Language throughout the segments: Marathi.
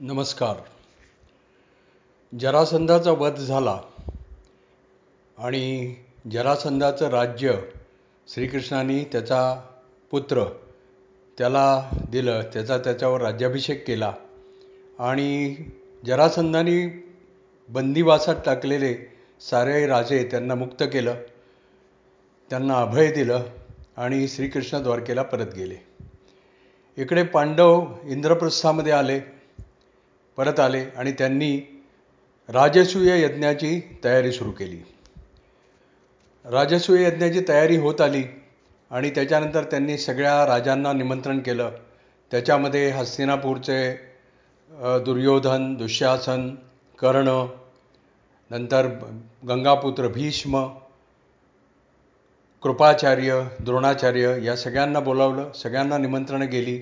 नमस्कार. जरासंधाचा वध झाला आणि जरासंधाचं राज्य श्रीकृष्णाने त्याचा पुत्र त्याला दिलं त्याचा त्याच्यावर राज्याभिषेक केला आणि जरासंधाने बंदिवासात टाकलेले सारे राजे त्यांना मुक्त केलं त्यांना अभय दिलं आणि श्रीकृष्ण द्वारकेला परत गेले. इकडे पांडव इंद्रप्रस्थामध्ये आले. परत आले आणि त्यांनी राजसूय यज्ञाची तयारी सुरू केली. राजसूय यज्ञाची तयारी होत आली आणि त्याच्यानंतर त्यांनी सगळ्या राजांना निमंत्रण केलं. त्याच्यामध्ये हस्तिनापूरचे दुर्योधन दुःशासन कर्ण नंतर गंगापुत्र भीष्म कृपाचार्य द्रोणाचार्य या सगळ्यांना बोलावलं सगळ्यांना निमंत्रणं गेली.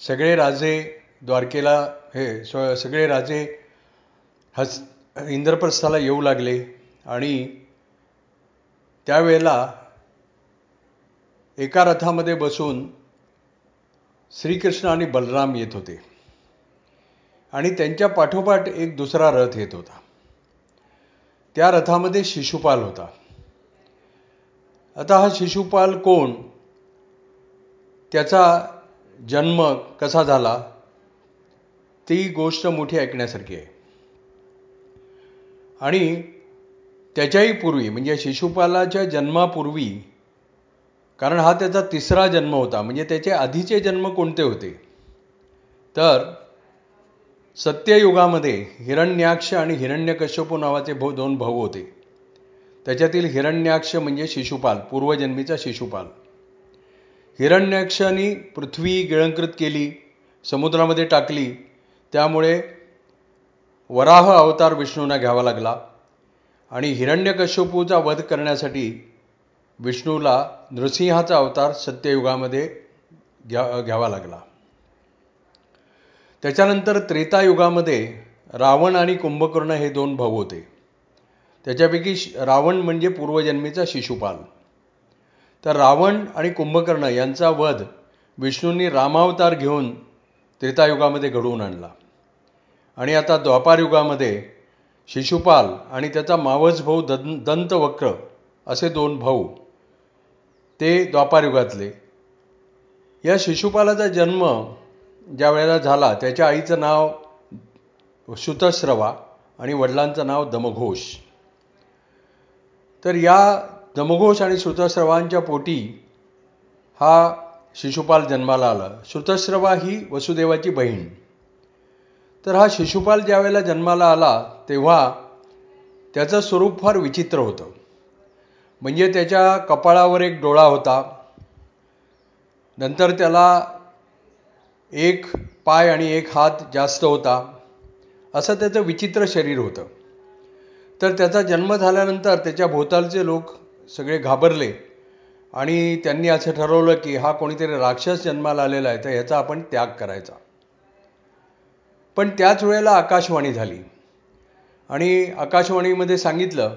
सगळे राजे द्वारकेला हे स सगळे राजे हस इंद्रप्रस्थाला येऊ लागले आणि त्यावेळेला एका रथामध्ये बसून श्रीकृष्ण आणि बलराम येत होते. आणि त्यांच्या पाठोपाठ एक दुसरा रथ येत होता. त्या रथामध्ये शिशुपाल होता. आता हा शिशुपाल कोण? त्याचा जन्म कसा झाला? ती गोष्ट मोठी ऐकण्यासारखी आहे. आणि त्याच्याही पूर्वी म्हणजे शिशुपालाच्या जन्मापूर्वी कारण हा त्याचा तिसरा जन्म होता म्हणजे त्याचे आधीचे जन्म कोणते होते? तर सत्ययुगामध्ये हिरण्याक्ष आणि हिरण्यकश्यपू नावाचे भाऊ दोन भाऊ होते. त्याच्यातील हिरण्याक्ष म्हणजे शिशुपाल पूर्वजन्मीचा शिशुपाल. हिरण्याक्षाने पृथ्वी गिळंकृत केली समुद्रामध्ये टाकली त्यामुळे वराह अवतार विष्णूंना घ्यावा लागला आणि हिरण्यकश्यपूचा वध करण्यासाठी विष्णूला नृसिंहाचा अवतार सत्ययुगामध्ये घ्या घ्यावा लागला. त्याच्यानंतर त्रेतायुगामध्ये रावण आणि कुंभकर्ण हे दोन भाऊ होते. त्याच्यापैकी रावण म्हणजे पूर्वजन्मीचा शिशुपाल. तर रावण आणि कुंभकर्ण यांचा वध विष्णूंनी रामावतार घेऊन त्रेतायुगामध्ये घडवून आणला. आणि आता द्वापारयुगामध्ये शिशुपाल आणि त्याचा मावस भाऊ दं दंतवक्र असे दोन भाऊ ते द्वापारयुगातले या शिशुपालाचा जन्म ज्या वेळेला झाला त्याच्या आईचं नाव श्रुतश्रवा आणि वडिलांचं नाव दमघोष. तर या दमघोष आणि श्रुतश्रवांच्या पोटी हा शिशुपाल जन्माला आला. श्रुतश्रवा ही वसुदेवाची बहीण. तर हा शिशुपाल ज्यावेळेला जन्माला आला तेव्हा त्याचं स्वरूप फार विचित्र होतं. म्हणजे त्याच्या कपाळावर एक डोळा होता. नंतर त्याला एक पाय आणि एक हात जास्त होता. असं त्याचं विचित्र शरीर होतं. तर त्याचा जन्म झाल्यानंतर त्याच्या भोवतालचे लोक सगळे घाबरले. आणि त्यांनी असं ठरवलं की हा कोणीतरी राक्षस जन्माला आलेला आहे तर ह्याचा आपण त्याग करायचा. पण त्याच वेळेला आकाशवाणी झाली. आणि आकाशवाणीमध्ये सांगितलं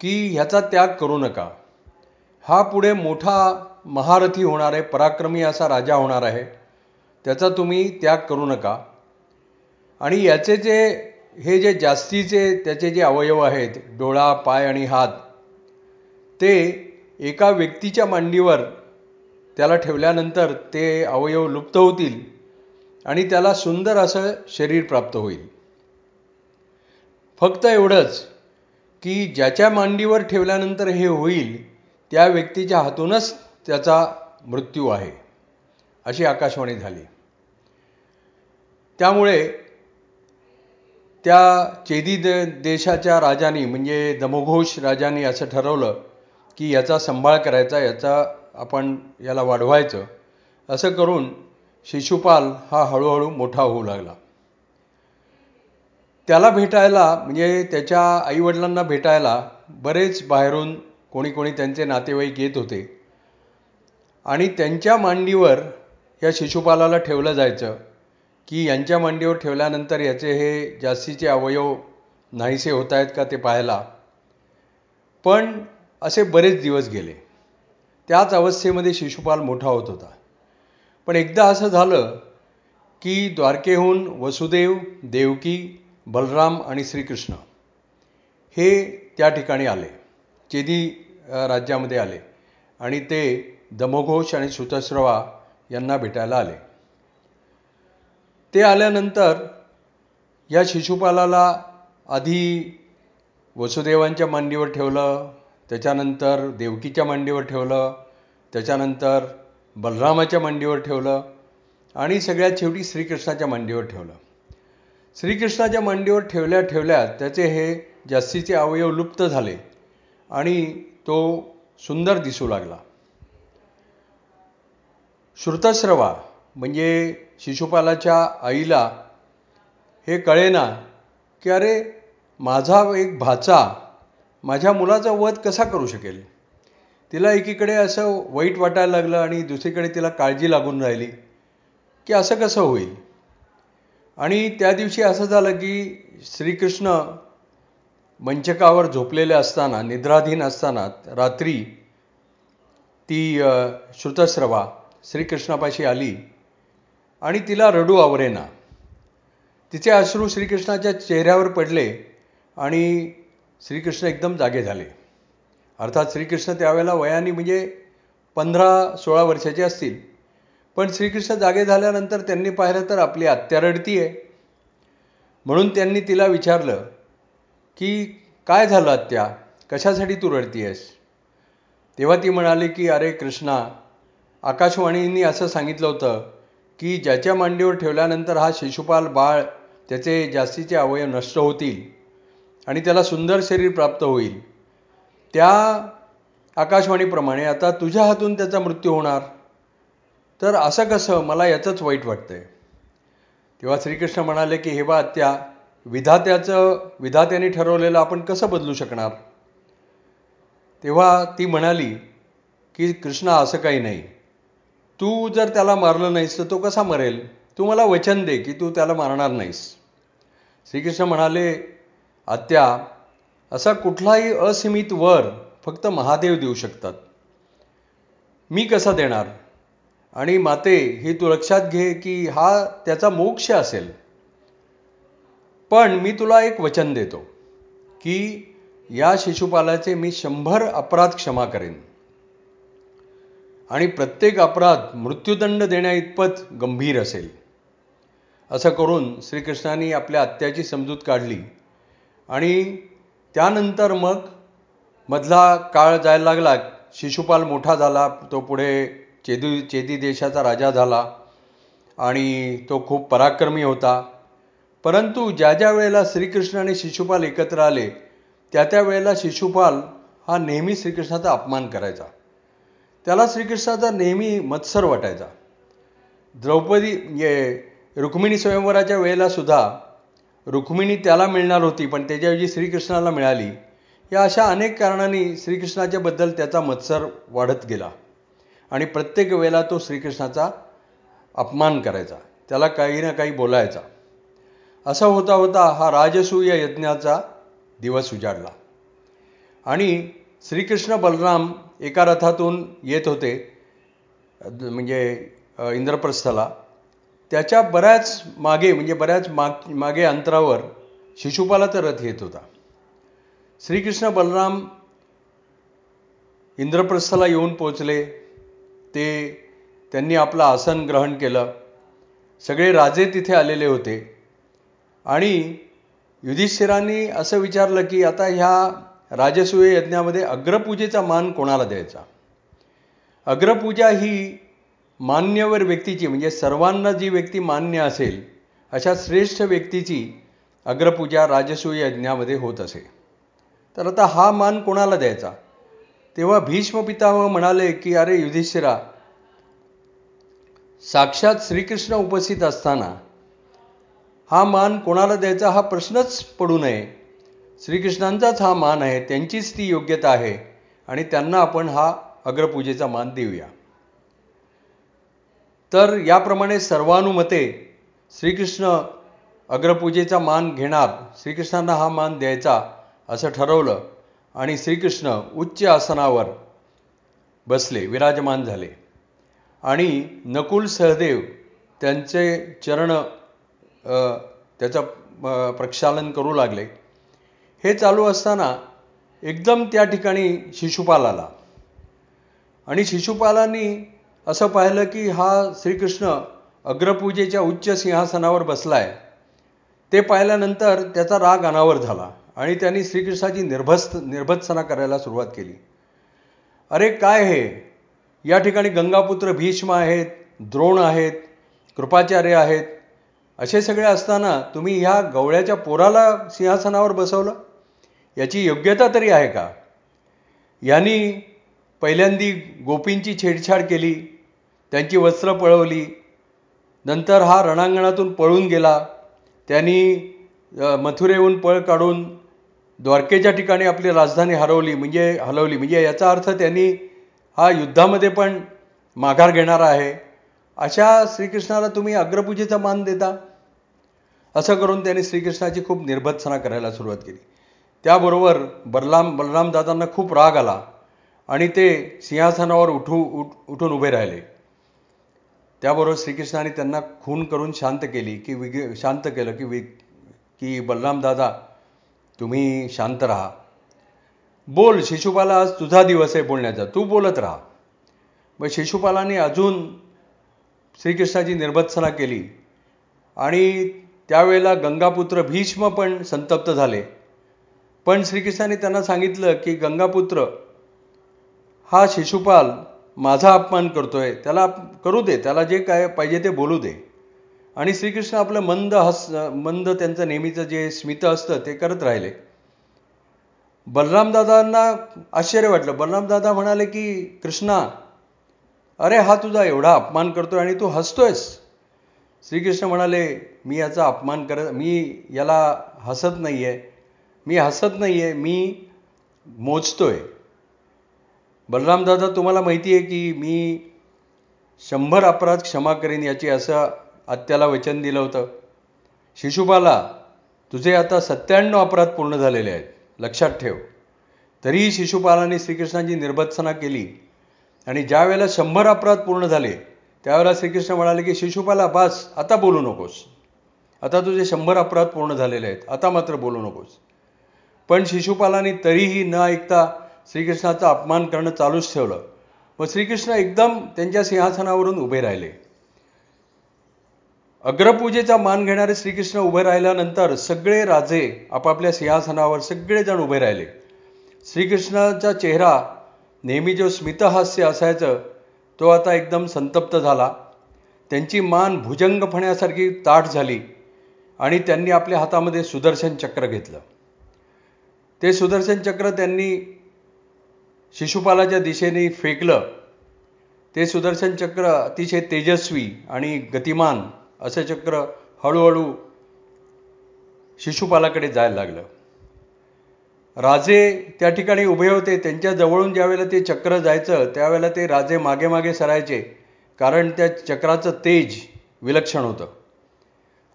की ह्याचा त्याग करू नका. हा पुढे मोठा महारथी होणार आहे पराक्रमी असा राजा होणार आहे. त्याचा तुम्ही त्याग करू नका. आणि याचे जे हे जे जास्तीचे त्याचे जे अवयव आहेत डोळा पाय आणि हात ते एका व्यक्तीच्या मांडीवर त्याला ठेवल्यानंतर ते अवयव लुप्त होतील आणि त्याला सुंदर असं शरीर प्राप्त होईल. फक्त एवढंच की ज्याच्या मांडीवर ठेवल्यानंतर हे होईल त्या व्यक्तीच्या हातूनच त्याचा मृत्यू आहे अशी आकाशवाणी झाली. त्यामुळे त्या चेदी दे देशाच्या राजानी म्हणजे दमोघोष राजांनी असं ठरवलं की याचा सांभाळ करायचा याचा आपण याला वाढवायचं असं करून शिशुपाल हा हळूहळू मोठा होऊ लागला. त्याला भेटायला म्हणजे त्याच्या आईवडिलांना भेटायला बरेच बाहेरून कोणी कोणी त्यांचे नातेवाईक येत होते. आणि त्यांच्या मांडीवर या शिशुपालाला ठेवलं जायचं की यांच्या मांडीवर ठेवल्यानंतर याचे हे जास्तीचे अवयव नाहीसे होत आहेत का ते पाहायला. पण असे बरेच दिवस गेले. त्याच अवस्थेमध्ये शिशुपाल मोठा होत होता. पण एकदा असं झालं की द्वारकेहून वसुदेव देवकी बलराम आणि श्रीकृष्ण हे त्या ठिकाणी आले. चेदी राज्यामध्ये आले आणि ते दमोघोष आणि सुतश्रवा यांना भेटायला आले. ते आल्यानंतर या शिशुपालाला आधी वसुदेवांच्या मांडीवर ठेवलं त्याच्यानंतर देवकीच्या मांडीवर ठेवलं त्याच्यानंतर बलरामाच्या मांडीवर ठेवलं आणि सगळ्यात शेवटी श्रीकृष्णाच्या मांडीवर ठेवलं. श्रीकृष्णाच्या मांडीवर ठेवल्या ठेवल्या त्याचे हे जास्तीचे अवयव लुप्त झाले आणि तो सुंदर दिसू लागला. श्रुतश्रवा म्हणजे शिशुपालाच्या आईला हे कळेना की अरे माझा एक भाचा माझ्या मुलाचा वध कसा करू शकेल? तिला एकीकडे असं वाईट वाटायला लागलं आणि दुसरीकडे तिला काळजी लागून राहिली की असं कसं होईल? आणि त्या दिवशी असं झालं की श्रीकृष्ण मंचकावर झोपलेले असताना निद्राधीन असताना रात्री ती श्रुतश्रवा श्रीकृष्णापाशी आली आणि तिला रडू आवरेना. तिचे अश्रू श्रीकृष्णाच्या चेहऱ्यावर पडले आणि श्रीकृष्ण एकदम जागे झाले. अर्थात श्रीकृष्ण त्यावेळेला वयाने म्हणजे पंधरा सोळा वर्षाचे असतील. पण श्रीकृष्ण जागे झाल्यानंतर त्यांनी पाहिलं तर आपली आत्या रडती आहे म्हणून त्यांनी तिला विचारलं की काय झालं आत्या? कशासाठी तू रडती आहेस तेव्हा ती म्हणाली की अरे कृष्णा आकाशवाणींनी असं सांगितलं होतं की ज्याच्या मांडीवर ठेवल्यानंतर हा शिशुपाल बाळ त्याचे जास्तीचे अवयव नष्ट होतील. आणि त्याला सुंदर शरीर प्राप्त होईल. त्या आकाशवाणीप्रमाणे आता तुझ्या हातून त्याचा मृत्यू होणार. तर असं कसं मला याचंच वाईट वाटतंय. तेव्हा श्रीकृष्ण म्हणाले की हे बा त्या विधात्याचं विधात्याने ठरवलेलं आपण कसं बदलू शकणार? तेव्हा ती म्हणाली की कृष्णा असं काही नाही. तू जर त्याला मारलं नाहीस तर तो कसा मरेल? तू मला वचन दे की तू त्याला मारणार नाहीस. श्रीकृष्ण म्हणाले आत्या असा कुठलाही असीमित वर फक्त महादेव देऊ शकतात. मी कसा देणार? आणि माते हे तू लक्षात घे की हा त्याचा मोक्ष असेल. पण मी तुला एक वचन देतो की या शिशुपालाचे मी शंभर अपराध क्षमा करेन. आणि प्रत्येक अपराध मृत्यूदंड देण्या इतपत गंभीर असेल. असं करून श्रीकृष्णाने आपल्या आत्याची समजूत काढली. आणि त्यानंतर मग मधला काळ जायला लागला. शिशुपाल मोठा झाला तो पुढे चेदू चेदी देशाचा राजा झाला आणि तो खूप पराक्रमी होता. परंतु ज्या ज्या वेळेला श्रीकृष्ण आणि शिशुपाल एकत्र आले त्या त्या वेळेला शिशुपाल हा नेहमी श्रीकृष्णाचा अपमान करायचा. त्याला श्रीकृष्णाचा नेहमी मत्सर वाटायचा. द्रौपदी रुक्मिणी स्वयंवराच्या वेळेला सुद्धा रुक्मिणी त्याला मिळणार होती पण त्याच्याऐवजी श्रीकृष्णाला मिळाली. या अशा अनेक कारणांनी श्रीकृष्णाच्याबद्दल त्याचा मत्सर वाढत गेला आणि प्रत्येक वेळेला तो श्रीकृष्णाचा अपमान करायचा त्याला काही ना काही बोलायचा. असा होता होता हा राजसूय यज्ञाचा दिवस उजाडला. आणि श्रीकृष्ण बलराम एका रथातून येत होते म्हणजे इंद्रप्रस्थाला. त्याच्या बऱ्याच मागे म्हणजे बऱ्याच माग मागे अंतरावर शिशुपालाचा रथ येत होता. श्रीकृष्ण बलराम इंद्रप्रस्थाला येऊन पोचले ते त्यांनी आपलं आसन ग्रहण केलं. सगळे राजे तिथे आलेले होते. आणि युधिष्ठिरांनी असं विचारलं की आता ह्या राजसूय यज्ञामध्ये अग्रपूजेचा मान कोणाला द्यायचा? अग्रपूजा ही मान्यवर व्यक्तीची म्हणजे सर्वांना जी व्यक्ती मान्य असेल अशा श्रेष्ठ व्यक्तीची अग्रपूजा राजसूय यज्ञामध्ये होत असे. तर आता हा मान कोणाला द्यायचा? तेव्हा भीष्म पितामह म्हणाले की अरे युधिष्ठिरा साक्षात श्रीकृष्ण उपस्थित असताना हा मान कोणाला द्यायचा हा प्रश्नच पडू नये. श्रीकृष्णांचाच हा मान आहे त्यांचीच ती योग्यता आहे आणि त्यांना आपण हा अग्रपूजेचा मान देऊया. तर याप्रमाणे सर्वानुमते श्रीकृष्ण अग्रपूजेचा मान घेणार श्रीकृष्णांना हा मान द्यायचा असं ठरवलं आणि श्रीकृष्ण उच्च आसनावर बसले विराजमान झाले. आणि नकुल सहदेव त्यांचे चरण त्याचं प्रक्षालन करू लागले. हे चालू असताना एकदम त्या ठिकाणी शिशुपाल आला. आणि शिशुपालांनी असं पाहिलं की हा श्रीकृष्ण अग्रपूजेच्या उच्च सिंहासनावर बसलाय. ते पाहिल्यानंतर त्याचा राग अनावर झाला आणि त्यांनी श्रीकृष्णाची निर्भस्त निर्भत्सना करायला सुरुवात केली. अरे काय हे? या ठिकाणी गंगापुत्र भीष्म आहेत द्रोण आहेत कृपाचार्य आहेत. असे सगळे असताना तुम्ही ह्या गवळ्याच्या पोराला सिंहासनावर बसवलं? याची योग्यता तरी आहे का? यांनी पहिल्यांदी गोपींची छेडछाड केली. त्यांची वस्त्र पळवली. नंतर हा रणांगणातून पळून गेला. त्यांनी मथुरेहून पळ काढून द्वारकेच्या ठिकाणी आपली राजधानी हरवली म्हणजे हलवली. म्हणजे याचा अर्थ त्यांनी हा युद्धामध्ये पण माघार घेणारा आहे. अशा श्रीकृष्णाला तुम्ही अग्रपूजेचा मान देता? असं करून त्यांनी श्रीकृष्णाची खूप निर्भत्सना करायला सुरुवात केली. त्याबरोबर बलराम बलरामदादांना खूप राग आला आणि ते सिंहासनावर उठू उठ उठून उभे राहिले. त्याबरोबर श्रीकृष्णाने त्यांना खून करून शांत केली की विग शांत केलं की वि की बलराम दादा तुम्ही शांत राहा. बोल शिशुपाला आज तुझा दिवस आहे बोलण्याचा. तू बोलत राहा. मग शिशुपालाने अजून श्रीकृष्णाची निर्भत्सना केली. आणि त्यावेळेला गंगापुत्र भीष्म पण संतप्त झाले. पण श्रीकृष्णाने त्यांना सांगितलं की गंगापुत्र हा शिशुपाल माझा अपमान करतोय त्याला करू दे त्याला जे काय पाहिजे ते बोलू दे. आणि श्रीकृष्ण आपलं मंद हस मंद त्यांचं नेहमीचं जे स्मित असतं ते करत राहिले. बलरामदादांना आश्चर्य वाटलं. बलरामदादा म्हणाले की कृष्णा अरे हा तुझा एवढा अपमान करतोय आणि तू हसतोयस. श्रीकृष्ण म्हणाले मी याचा अपमान करत मी याला हसत नाही आहे मी हसत नाही आहे मी मोजतोय. बलरामदादा तुम्हाला माहिती आहे की मी शंभर अपराध क्षमा करीन याची असं आत्याला वचन दिलं होतं. शिशुपाला तुझे आता सत्त्याण्णव अपराध पूर्ण झालेले आहेत. लक्षात ठेव. तरीही शिशुपालाने श्रीकृष्णाची निर्भत्सना केली आणि ज्या वेळेला शंभर अपराध पूर्ण झाले त्यावेळेला श्रीकृष्ण म्हणाले की शिशुपाला बास आता बोलू नकोस. आता तुझे शंभर अपराध पूर्ण झालेले आहेत. आता मात्र बोलू नकोस. पण शिशुपालाने तरीही न ऐकता श्रीकृष्णाचा अपमान करणं चालूच ठेवलं. व श्रीकृष्ण एकदम त्यांच्या सिंहासनावरून उभे राहिले. अग्रपूजेचा मान घेणारे श्रीकृष्ण उभे राहिल्यानंतर सगळे राजे आपापल्या सिंहासनावर सगळेजण उभे राहिले. श्रीकृष्णाचा चेहरा नेहमी जो स्मितहास्य असायचं तो आता एकदम संतप्त झाला. त्यांची मान भुजंग फण्यासारखी ताट झाली आणि त्यांनी आपल्या हातामध्ये सुदर्शन चक्र घेतलं. ते सुदर्शन चक्र त्यांनी शिशुपालाच्या दिशेने फेकलं. ते सुदर्शन चक्र अतिशय तेजस्वी आणि गतिमान असं चक्र हळूहळू शिशुपालाकडे जायला लागलं. राजे त्या ठिकाणी उभे होते. त्यांच्या जवळून ज्यावेळेला ते चक्र जायचं त्यावेळेला ते राजे मागे मागे सरायचे कारण त्या चक्राचं तेज विलक्षण होतं.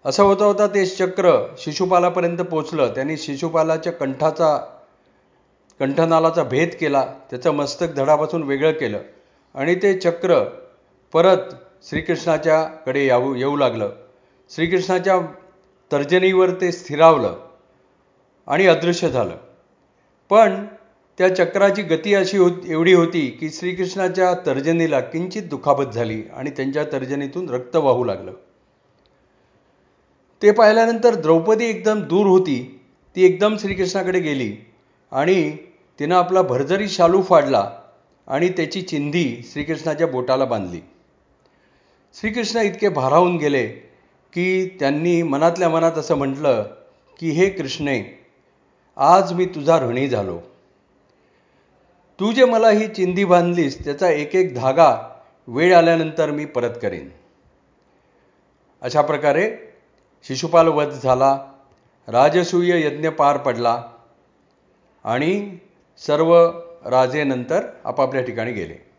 असं होता होता ते चक्र शिशुपालापर्यंत पोचलं. त्यांनी शिशुपालाच्या कंठाचा कंठनालाचा भेद केला त्याचं मस्तक धडापासून वेगळं केलं आणि ते चक्र परत श्रीकृष्णाच्याकडे यावू येऊ लागलं. श्रीकृष्णाच्या तर्जनीवर ते स्थिरावलं आणि अदृश्य झालं. पण त्या चक्राची गती अशी होत एवढी होती की श्रीकृष्णाच्या तर्जनीला किंचित दुखापत झाली आणि त्यांच्या तर्जनीतून रक्त वाहू लागलं. ते पाहिल्यानंतर द्रौपदी एकदम दूर होती. ती एकदम श्रीकृष्णाकडे गेली आणि तिनं आपला भरजरी शालू फाडला आणि त्याची चिंधी श्रीकृष्णाच्या बोटाला बांधली. श्रीकृष्ण इतके भारावून गेले की त्यांनी मनातल्या मनात असं म्हटलं की हे कृष्णे आज मी तुझा ऋणी झालो. तू जे मला ही चिंधी बांधलीस त्याचा एक एक धागा वेळ आल्यानंतर मी परत करेन. अशा प्रकारे शिशुपाल वध झाला राजसूय यज्ञ पार पडला आणि सर्व राजे नंतर आपापल्या ठिकाणी गेले.